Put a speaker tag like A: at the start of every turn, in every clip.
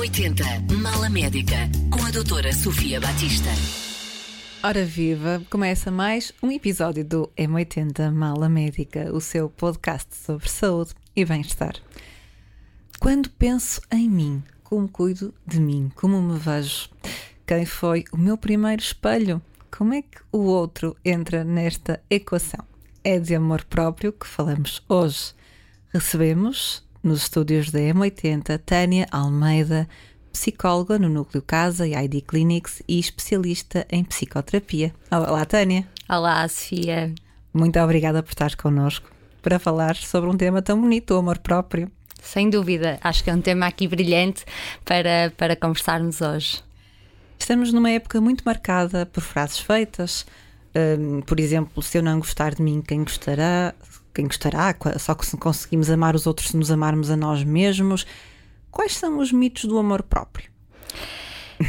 A: M80 Mala Médica com a doutora Sofia Batista.
B: Ora viva, começa mais um episódio do M80 Mala Médica, o seu podcast sobre saúde e bem-estar. Quando penso em mim, como cuido de mim, como me vejo, quem foi o meu primeiro espelho, como é que o outro entra nesta equação? É de amor próprio que falamos hoje. Recebemos nos estúdios da M80 Tânia Almeida, psicóloga no Núcleo Casa e ID Clinics e especialista em psicoterapia. Olá, Tânia.
C: Olá, Sofia.
B: Muito obrigada por estar connosco para falar sobre um tema tão bonito, o amor próprio.
C: Sem dúvida, acho que é um tema aqui brilhante para, para conversarmos hoje.
B: Estamos numa época muito marcada por frases feitas, um, por exemplo, se eu não gostar de mim, quem gostará? Quem gostará? Só que se conseguimos amar os outros se nos amarmos a nós mesmos. Quais são os mitos do amor próprio?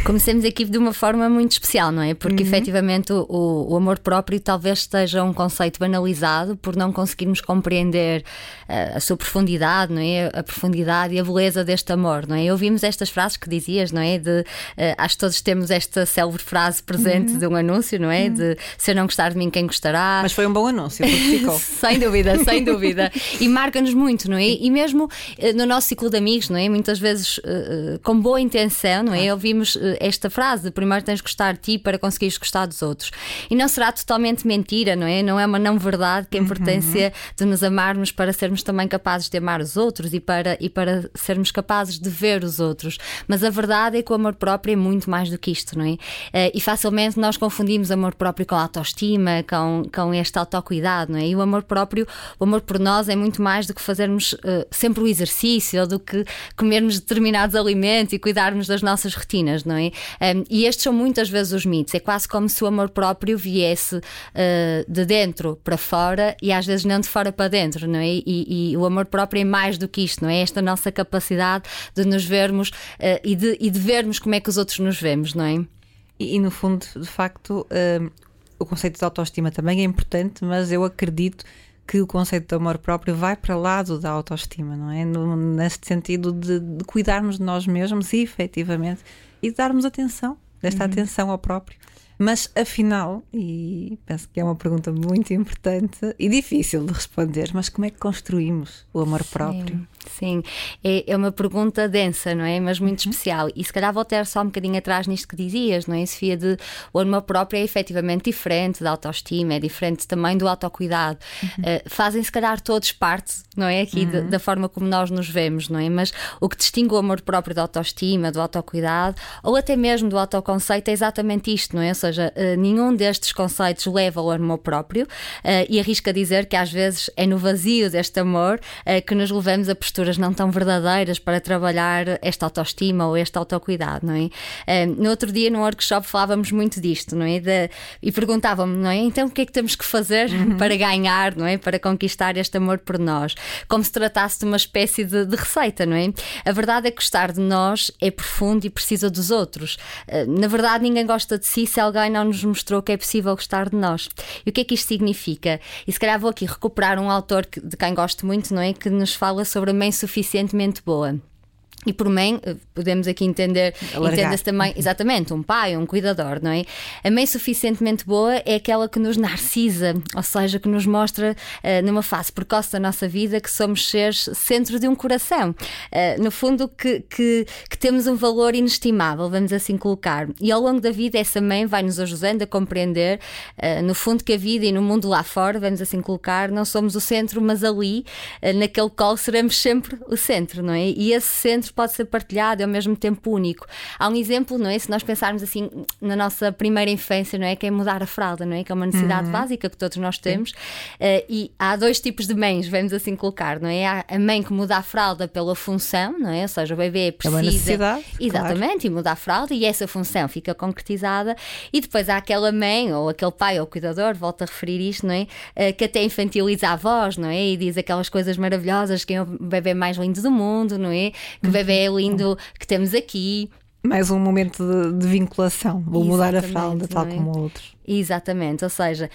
C: Comecemos aqui de uma forma muito especial, não é? Porque uhum. efetivamente o, o, amor próprio talvez esteja um conceito banalizado por não conseguirmos compreender uh, a sua profundidade, não é? A profundidade e a beleza deste amor, não é? Ouvimos estas frases que dizias, não é? De uh, acho que todos temos esta célebre frase presente uhum. de um anúncio, não é? Uhum. De se eu não gostar de mim, quem gostará.
B: Mas foi um bom anúncio, porque ficou.
C: sem dúvida, sem dúvida. E marca-nos muito, não é? E mesmo uh, no nosso ciclo de amigos, não é? Muitas vezes com boa intenção, não é? Ouvimos esta frase: primeiro tens de gostar de ti para conseguires gostar dos outros. E não será totalmente mentira, não é? Não é uma não verdade que a importância uhum. de nos amarmos para sermos também capazes de amar os outros e para, e para sermos capazes de ver os outros. Mas a verdade é que o amor próprio é muito mais do que isto, não é? Eh, e facilmente nós confundimos amor próprio com autoestima, com, com este autocuidado, não é? E o amor próprio, o amor por nós é muito mais do que fazermos uh, sempre o exercício, ou do que comermos determinados alimentos e cuidarmos das nossas rotinas, não não é? Um, e estes são muitas vezes os mitos. É quase como se o amor próprio viesse uh, de dentro para fora e às vezes não de fora para dentro, não é? E, e, o amor próprio é mais do que isto, não é? Esta nossa capacidade de nos vermos uh, e, de, e de vermos como é que os outros nos vemos, não é?
B: E, e no fundo, de facto, uh, o conceito de autoestima também é importante, mas eu acredito que o conceito de amor próprio vai para lado da autoestima, não é? No, neste sentido de, de cuidarmos de nós mesmos e efetivamente e darmos atenção, desta uhum. atenção ao próprio. Mas afinal, e penso que é uma pergunta muito importante e difícil de responder, mas como é que construímos o amor próprio?
C: Sim. Sim, é, é uma pergunta densa, não é? Mas muito uhum. especial. E se calhar voltar só um bocadinho atrás nisto que dizias, não é, Sofia? De o amor próprio é efetivamente diferente da autoestima, é diferente também do autocuidado. Uhum. Uh, fazem se calhar todos parte, não é? Aqui uhum. de, da forma como nós nos vemos, não é? Mas o que distingue o amor próprio da autoestima, do autocuidado ou até mesmo do autoconceito é exatamente isto, não é? Ou seja, uh, nenhum destes conceitos leva ao amor próprio uh, e arrisca dizer que às vezes é no vazio deste amor que nos levamos a posturas não tão verdadeiras para trabalhar esta autoestima ou este autocuidado, não é? no outro dia, num workshop, falávamos muito disto, não é? De, e perguntavam-me, não é? Então o que é que temos que fazer uhum. para ganhar, não é? Para conquistar este amor por nós? Como se tratasse de uma espécie de, de receita, não é? A verdade é que gostar de nós é profundo e precisa dos outros. Na verdade, ninguém gosta de si se alguém não nos mostrou que é possível gostar de nós. E o que é que isto significa? E se calhar vou aqui recuperar um autor de quem gosto muito, não é? Que nos fala sobre a também suficientemente boa. E por mãe, eh, podemos aqui entender, entenda-se também, exatamente, um pai, um cuidador, não é? A mãe suficientemente boa é aquela que nos narcisa, ou seja, que nos mostra uh, numa fase precoce da nossa vida que somos seres centro de um coração. Uh, no fundo, que, que, que, temos um valor inestimável, vamos assim colocar. E ao longo da vida, essa mãe vai nos ajudando a compreender, uh, no fundo, que a vida e no mundo lá fora, vamos assim colocar, não somos o centro, mas ali, naquele colo, seremos sempre o centro, não é? E esse centro pode ser partilhado, é ao mesmo tempo único. Há um exemplo, não é? Se nós pensarmos assim na nossa primeira infância, não é? Que é mudar a fralda, não é? Que é uma necessidade uhum. básica que todos nós temos. Uh, e há dois tipos de mães, vamos assim colocar, não é? Há a mãe que muda a fralda pela função, não é? Ou seja, o bebê precisa. É uma
B: necessidade.
C: Exatamente, claro. e muda a fralda e essa função fica concretizada. E depois há aquela mãe, ou aquele pai ou cuidador, volto a referir isto, não é? Uh, que até infantiliza a voz, não é? E diz aquelas coisas maravilhosas que é o bebê mais lindo do mundo, não é? Que bebê lindo que temos aqui.
B: Mais um momento de, de vinculação, vou mudar a fralda, tal é? como outros.
C: Exatamente, ou seja,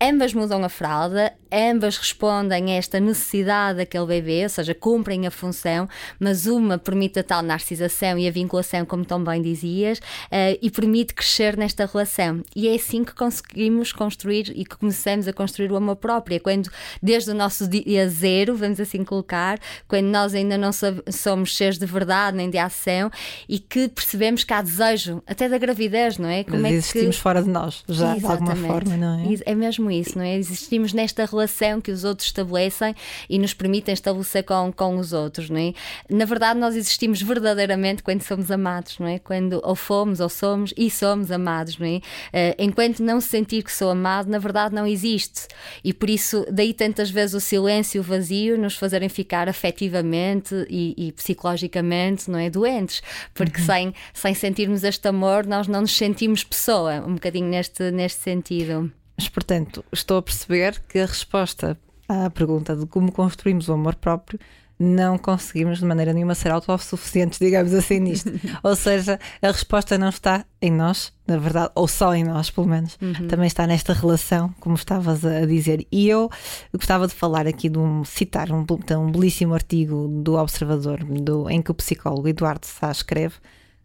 C: ambas mudam a fralda, ambas respondem a esta necessidade daquele bebê, ou seja, cumprem a função, mas uma permite a tal narcisação e a vinculação, como tão bem dizias, uh, e permite crescer nesta relação. E é assim que conseguimos construir e que começamos a construir o amor próprio. É quando, desde o nosso dia zero, vamos assim colocar, quando nós ainda não somos seres de verdade nem de ação e que percebemos que há desejo, até da gravidez, não é?
B: Como mas é existimos que... fora de nós, já Exatamente. de alguma forma, não é?
C: É mesmo isso, não é? Existimos nesta relação que os outros estabelecem e nos permitem estabelecer com, com os outros, não é? Na verdade, nós existimos verdadeiramente quando somos amados, não é? Quando ou fomos ou somos e somos amados, não é? Uh, enquanto não se sentir que sou amado, na verdade não existe. E por isso, daí tantas vezes o silêncio e o vazio nos fazerem ficar afetivamente e, e psicologicamente, não é? Doentes. Porque uhum. sem, sem sentirmos este amor, nós não nos sentimos pessoa, um bocadinho neste, neste sentido.
B: Mas, portanto, estou a perceber que a resposta à pergunta de como construímos o amor próprio não conseguimos de maneira nenhuma ser autossuficientes, digamos assim, nisto. ou seja, a resposta não está em nós, na verdade, ou só em nós, pelo menos. Uhum. Também está nesta relação, como estavas a dizer. E eu gostava de falar aqui de um, citar um, um belíssimo artigo do Observador, do, em que o psicólogo Eduardo Sá escreve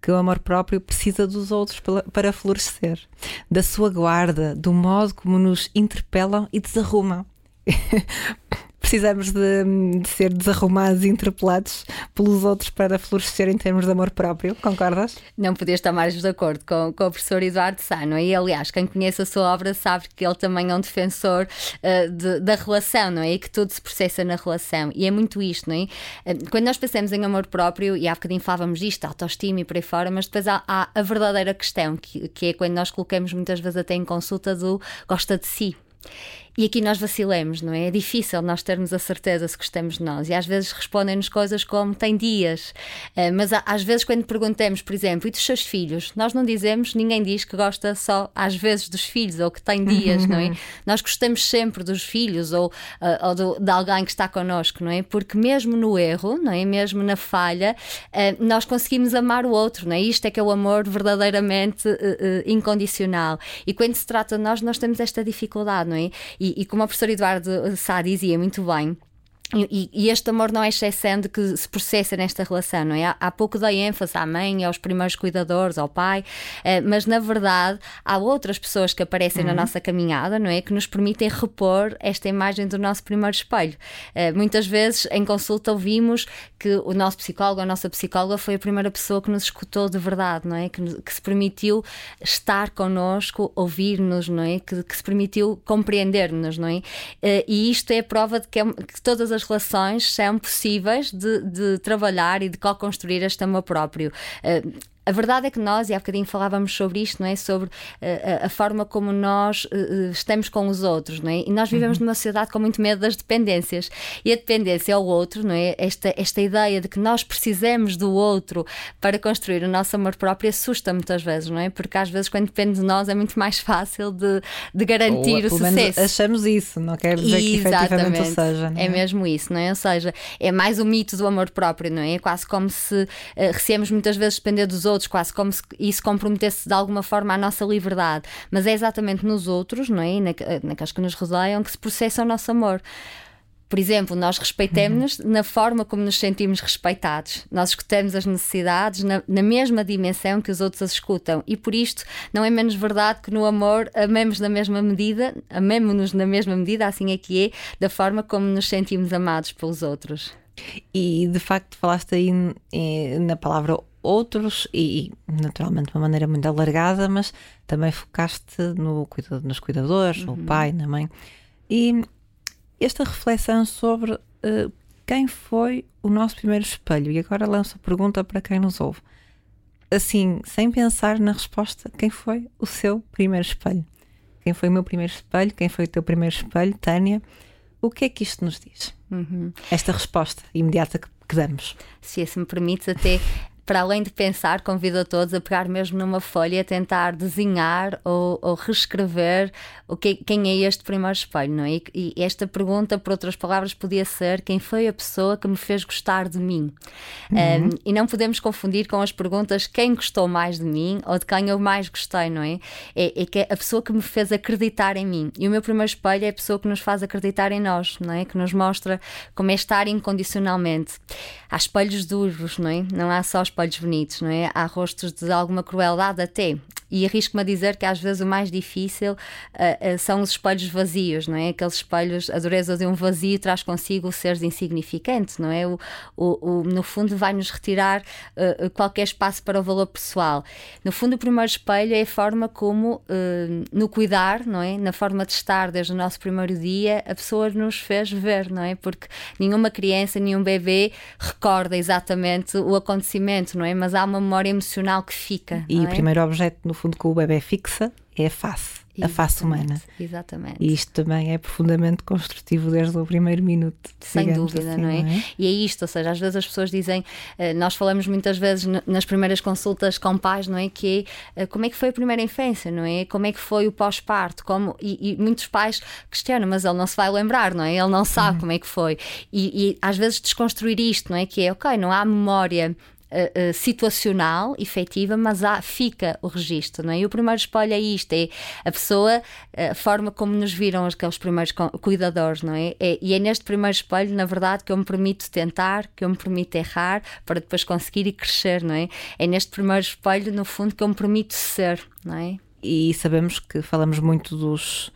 B: que o amor próprio precisa dos outros para, florescer, da sua guarda, do modo como nos interpelam e desarrumam. precisamos de, de, ser desarrumados e interpelados pelos outros para florescer em termos de amor próprio, concordas?
C: Não podia estar mais de acordo com, com o professor Eduardo é? E aliás, quem conhece a sua obra sabe que ele também é um defensor uh, de, da relação, não é? E que tudo se processa na relação. E é muito isto, não é? Uh, quando nós pensamos em amor próprio, e há bocadinho falávamos disto, autoestima e por aí fora, mas depois há, há a verdadeira questão, que, que é quando nós colocamos muitas vezes até em consulta do gosta de si. E aqui nós vacilamos, não é? É difícil nós termos a certeza se gostamos de nós. E às vezes respondem-nos coisas como tem dias. Uh, mas às vezes, quando perguntamos, por exemplo, e dos seus filhos, nós não dizemos, ninguém diz que gosta só às vezes dos filhos ou que tem dias, não é? Nós gostamos sempre dos filhos ou, uh, ou do, de alguém que está connosco, não é? Porque mesmo no erro, não é? Mesmo na falha, uh, nós conseguimos amar o outro, não é? Isto é que é o amor verdadeiramente incondicional. E quando se trata de nós, nós temos esta dificuldade, não é? E, e como o professor Eduardo Sá dizia muito bem, e, e, este amor não é exceção de que se processa nesta relação, não é? Há, há pouco dei ênfase à mãe, aos primeiros cuidadores, ao pai, eh, mas na verdade há outras pessoas que aparecem uhum. na nossa caminhada, não é? Que nos permitem repor esta imagem do nosso primeiro espelho. Eh, muitas vezes em consulta ouvimos que o nosso psicólogo, a nossa psicóloga foi a primeira pessoa que nos escutou de verdade, não é? Que, que se permitiu estar connosco, ouvir-nos, não é? Que, que se permitiu compreender-nos, não é? Eh, e isto é a prova de que, é, que todas as relações são possíveis de, de trabalhar e de co-construir este amor próprio. A verdade é que nós, e há bocadinho falávamos sobre isto, não é? Sobre uh, a forma como nós uh, estamos com os outros, não é? E nós vivemos uhum. numa sociedade com muito medo das dependências. E a dependência ao outro, não é? Esta, esta ideia de que nós precisamos do outro para construir o nosso amor próprio assusta muitas vezes, não é? Porque às vezes, quando depende de nós, é muito mais fácil de, de garantir Ou, o sucesso.
B: achamos isso, não quer dizer Exatamente. que efetivamente o seja.
C: É? é? mesmo isso, não é? Ou seja, é mais o mito do amor próprio, não é? É quase como se uh, recebemos muitas vezes depender dos outros quase como se isso comprometesse de alguma forma a nossa liberdade. Mas é exatamente nos outros, não é? Na, naqueles que nos rodeiam, que se processa o nosso amor. Por exemplo, nós respeitamos-nos uhum. na forma como nos sentimos respeitados. Nós escutamos as necessidades na, na, mesma dimensão que os outros as escutam. E por isto, não é menos verdade que no amor amemos na mesma medida, amemos-nos na mesma medida, assim é que é, da forma como nos sentimos amados pelos outros.
B: E de facto, falaste aí na palavra outros e naturalmente de uma maneira muito alargada, mas também focaste no cuidado, nos cuidadores, uhum. no pai, na mãe. E esta reflexão sobre uh, quem foi o nosso primeiro espelho, e agora lanço a pergunta para quem nos ouve. Assim, sem pensar na resposta, quem foi o seu primeiro espelho? Quem foi o meu primeiro espelho? Quem foi o teu primeiro espelho, Tânia? O que é que isto nos diz? Uhum. Esta resposta imediata que, que damos.
C: Se, se me permites, até para além de pensar, convido a todos a pegar mesmo numa folha e a tentar desenhar ou, ou reescrever o que, quem é este primeiro espelho, não é? E, e, esta pergunta, por outras palavras, podia ser quem foi a pessoa que me fez gostar de mim? Uhum. Um, e não podemos confundir com as perguntas quem gostou mais de mim ou de quem eu mais gostei, não é? É, é que é a pessoa que me fez acreditar em mim. E o meu primeiro espelho é a pessoa que nos faz acreditar em nós, não é? Que nos mostra como é estar incondicionalmente. Há espelhos duros, não é? Não há só espelhos bonitos, não é? Há rostos de alguma crueldade até. E arrisco-me a dizer que às vezes o mais difícil uh, uh, são os espelhos vazios, não é? Aqueles espelhos, a dureza de um vazio traz consigo o ser insignificante, não é? O, o, o no fundo, vai-nos retirar uh, qualquer espaço para o valor pessoal. No fundo, o primeiro espelho é a forma como, no cuidar, não é? Na forma de estar desde o nosso primeiro dia, a pessoa nos fez ver, não é? Porque nenhuma criança, nenhum bebê recorda exatamente o acontecimento, não é? Mas há uma memória emocional que fica.
B: E
C: o
B: é? primeiro objeto, no fundo, que o bebê fixa é a face a face humana.
C: Exatamente.
B: E isto também é profundamente construtivo desde o primeiro minuto.
C: Sem dúvida, assim, não, é? não, é? E é isto, ou seja, às vezes as pessoas dizem, eh, nós falamos muitas vezes nas primeiras consultas com pais, não é? Que é como é que foi a primeira infância, não é? Como é que foi o pós-parto? Como... E, e, muitos pais questionam, mas ele não se vai lembrar, não é? Ele não sabe uhum. como é que foi. E, e às vezes desconstruir isto, não é? Que é, ok, não há memória uh, situacional, efetiva, mas há, fica o registro, não é? E o primeiro espelho é isto, é a pessoa, a forma como nos viram aqueles primeiros cuidadores, não é? é? E é neste primeiro espelho, na verdade, que eu me permito tentar, que eu me permito errar, para depois conseguir e crescer, não é? É neste primeiro espelho, no fundo, que eu me permito ser, não é?
B: E sabemos que falamos muito dos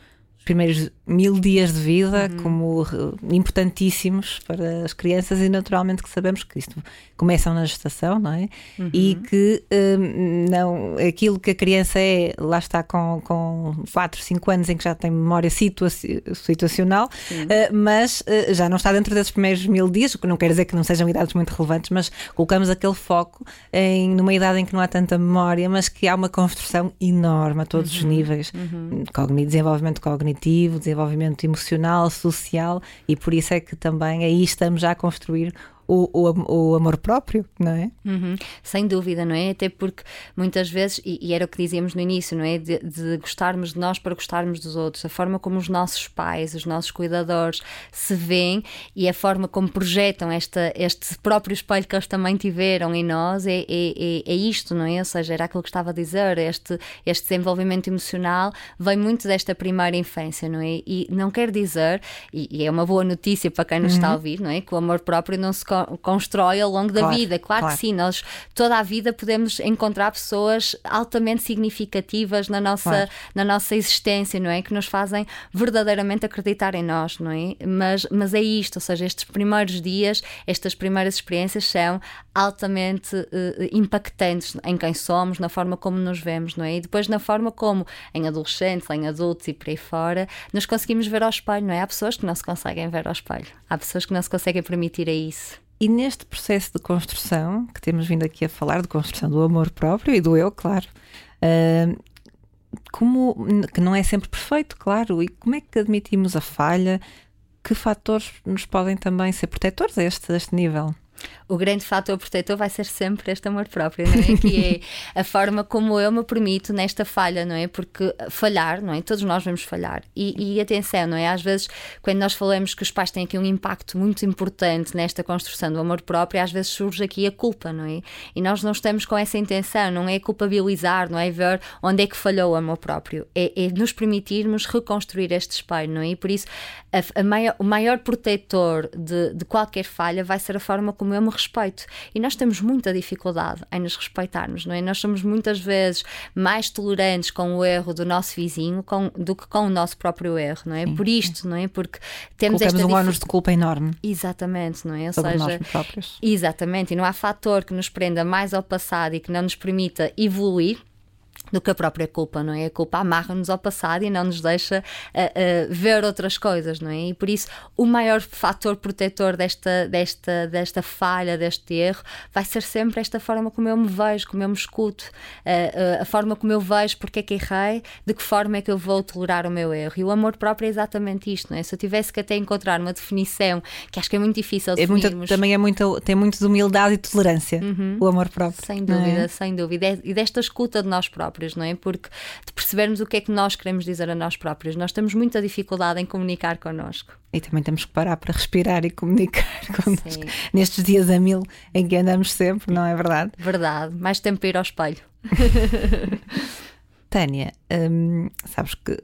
B: primeiros mil dias de vida uhum. como importantíssimos para as crianças e naturalmente que sabemos que isto começam na gestação, não é? Uhum. E que um, não, aquilo que a criança é, lá está com, com 4, 5 anos em que já tem memória situa situacional, uh, mas uh, já não está dentro desses primeiros mil dias, o que não quer dizer que não sejam idades muito relevantes, mas colocamos aquele foco em numa idade em que não há tanta memória, mas que há uma construção enorme a todos uhum. os níveis, uhum. desenvolvimento cognitivo, desenvolvimento emocional, social, e por isso é que também aí estamos já a construir o, o, o amor próprio, não é?
C: Uhum. Sem dúvida, não é? Até porque muitas vezes, e, e era o que dizíamos no início, não é? De, de, gostarmos de nós para gostarmos dos outros, a forma como os nossos pais, os nossos cuidadores se veem e a forma como projetam esta, este próprio espelho que eles também tiveram em nós é, é, é, é isto, não é? Ou seja, era aquilo que estava a dizer, este, este desenvolvimento emocional vem muito desta primeira infância, não é? E não quer dizer, e, e é uma boa notícia para quem nos uhum. está a uhum. ouvir, não é? Que o amor próprio não se constrói ao longo da claro, vida. Claro, claro, que sim, nós toda a vida podemos encontrar pessoas altamente significativas na nossa, na nossa existência, não é? Que nos fazem verdadeiramente acreditar em nós, não é? Mas, mas é isto, ou seja, estes primeiros dias, estas primeiras experiências são altamente uh, impactantes em quem somos, na forma como nos vemos, não é? E depois na forma como, em adolescentes, em adultos e por aí fora, nos conseguimos ver ao espelho, não é? Há pessoas que não se conseguem ver ao espelho, há pessoas que não se conseguem permitir a isso.
B: E neste processo de construção, que temos vindo aqui a falar, de construção do amor próprio e do eu, claro, uh, como que não é sempre perfeito, claro, e como é que admitimos a falha? Que fatores nos podem também ser protetores a este, a este nível?
C: O grande fator protetor vai ser sempre este amor próprio, não é? que é a forma como eu me permito nesta falha, não é? Porque falhar, não é? Todos nós vamos falhar. E, e, atenção, não é? Às vezes, quando nós falamos que os pais têm aqui um impacto muito importante nesta construção do amor próprio, às vezes surge aqui a culpa, não é? E nós não estamos com essa intenção, não é culpabilizar, não é ver onde é que falhou o amor próprio, é, é nos permitirmos reconstruir este espelho, não é? E por isso, a, a maior, o maior protetor de, de qualquer falha vai ser a forma como eu me respeito. E nós temos muita dificuldade em nos respeitarmos, não é? Nós somos muitas vezes mais tolerantes com o erro do nosso vizinho com, do que com o nosso próprio erro, não é? Sim, Por isto, sim. não é? Porque temos
B: Colocamos esta um ônus de culpa enorme.
C: Exatamente, não é?
B: Ou sobre seja, nós próprios.
C: Exatamente, e não há fator que nos prenda mais ao passado e que não nos permita evoluir do que a própria culpa, não é? A culpa amarra-nos ao passado e não nos deixa uh, uh, ver outras coisas, não é? E por isso o maior fator protetor desta, desta, desta falha, deste erro, vai ser sempre esta forma como eu me vejo, como eu me escuto, uh, a forma como eu vejo porque é que errei, de que forma é que eu vou tolerar o meu erro. E o amor próprio é exatamente isto, não é? Se eu tivesse que até encontrar uma definição, que acho que é muito difícil
B: é muito, Também é muito, tem muito de humildade e tolerância, uhum. o amor próprio.
C: Sem dúvida, é? sem dúvida. E desta escuta de nós próprios próprios, não é? Porque de percebermos o que é que nós queremos dizer a nós próprios. Nós temos muita dificuldade em comunicar connosco.
B: E também temos que parar para respirar e comunicar connosco. Nestes dias a mil em que andamos sempre, não é verdade?
C: Verdade. Mais tempo para ir ao espelho.
B: Tânia, hum, sabes que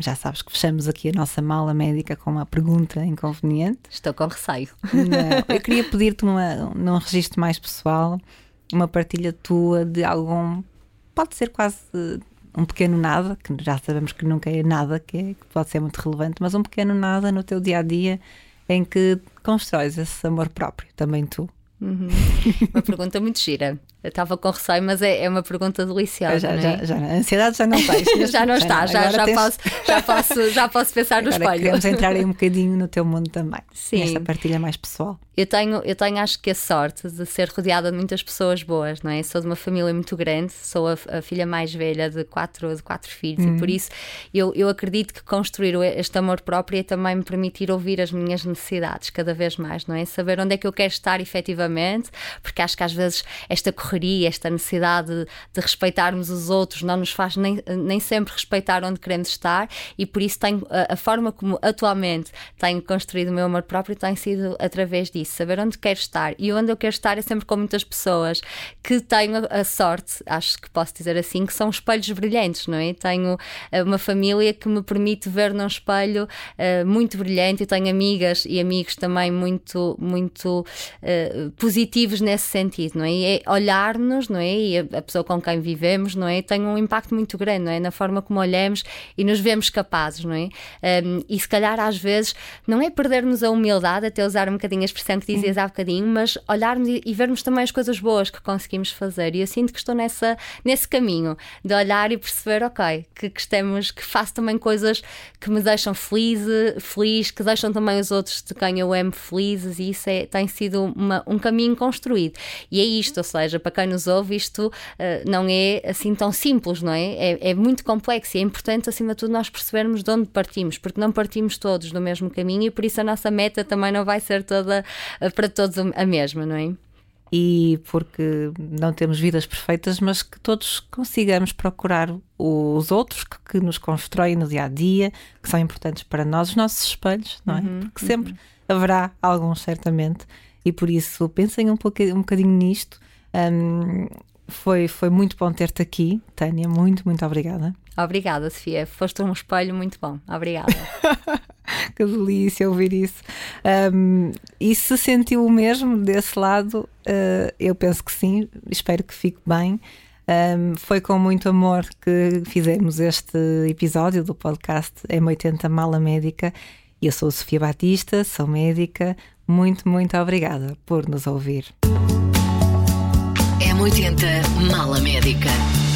B: já sabes que fechamos aqui a nossa mala médica com uma pergunta inconveniente.
C: Estou com receio.
B: Não, eu queria pedir-te num registro mais pessoal uma partilha tua de algum pode ser quase um pequeno nada, que já sabemos que nunca é nada, que, é, que pode ser muito relevante, mas um pequeno nada no teu dia a dia em que constróis esse amor próprio, também tu.
C: Uhum. Uma pergunta muito gira. Eu estava com receio, mas é, é uma pergunta deliciosa.
B: Já,
C: é?
B: já, já, a ansiedade já não
C: tens. já não está, já, já, tens... posso, já, posso, já posso pensar no espelho.
B: Queremos entrar aí um bocadinho no teu mundo também. Sim. Nesta partilha mais pessoal.
C: Eu tenho, eu tenho, acho que a sorte de ser rodeada de muitas pessoas boas, não é? Sou de uma família muito grande, sou a, a filha mais velha de quatro, de quatro filhos e por isso eu, eu acredito que construir este amor próprio é também me permitir ouvir as minhas necessidades cada vez mais, não é? Saber onde é que eu quero estar efetivamente, porque acho que às vezes esta correria, esta necessidade de, de respeitarmos os outros não nos faz nem, nem sempre respeitar onde queremos estar e por isso tenho, a, a forma como atualmente tenho construído o meu amor próprio tem sido através disso saber onde quero estar. E onde eu quero estar é sempre com muitas pessoas que tenho a sorte, acho que posso dizer assim, que são espelhos brilhantes, não é? Tenho eh, uma família que me permite ver num espelho uh, muito brilhante. Eu tenho amigas e amigos também muito, muito uh, positivos nesse sentido, não é? E é olhar-nos, não é? E a, a, pessoa com quem vivemos, não é? Tem um impacto muito grande, não é? Na forma como olhamos e nos vemos capazes, não é? Um, e se calhar às vezes não é perdermos a humildade, até usar um bocadinho a expressão que dizias há bocadinho, mas olharmos e, vermos também as coisas boas que conseguimos fazer. E eu sinto que estou nessa, nesse caminho de olhar e perceber, ok, que, que, estamos, que faço também coisas que me deixam feliz, feliz, que deixam também os outros de quem eu amo felizes, e isso é, tem sido uma, um caminho construído. E é isto, ou seja, para quem nos ouve, isto uh, não é assim tão simples, não é? é? É muito complexo e é importante, acima de tudo, nós percebermos de onde partimos, porque não partimos todos do mesmo caminho e por isso a nossa meta também não vai ser toda eh, para todos a mesma, não é?
B: E porque não temos vidas perfeitas, mas que todos consigamos procurar os outros que, que nos constroem no dia a dia, que são importantes para nós, os nossos espelhos, não é? Uhum, porque sempre uhum. haverá alguns, certamente, e por isso pensem um, um bocadinho nisto. Um, foi, foi muito bom ter-te aqui, Tânia. Muito, muito obrigada.
C: Obrigada, Sofia. Foste um espelho muito bom. Obrigada.
B: que delícia ouvir isso. Um, e se sentiu o mesmo desse lado? Uh, eu penso que sim. Espero que fique bem. Um, foi com muito amor que fizemos este episódio do podcast M80 Mala Médica. Eu sou Sofia Batista, sou médica. Muito, muito obrigada por nos ouvir.
A: M80 Mala Médica.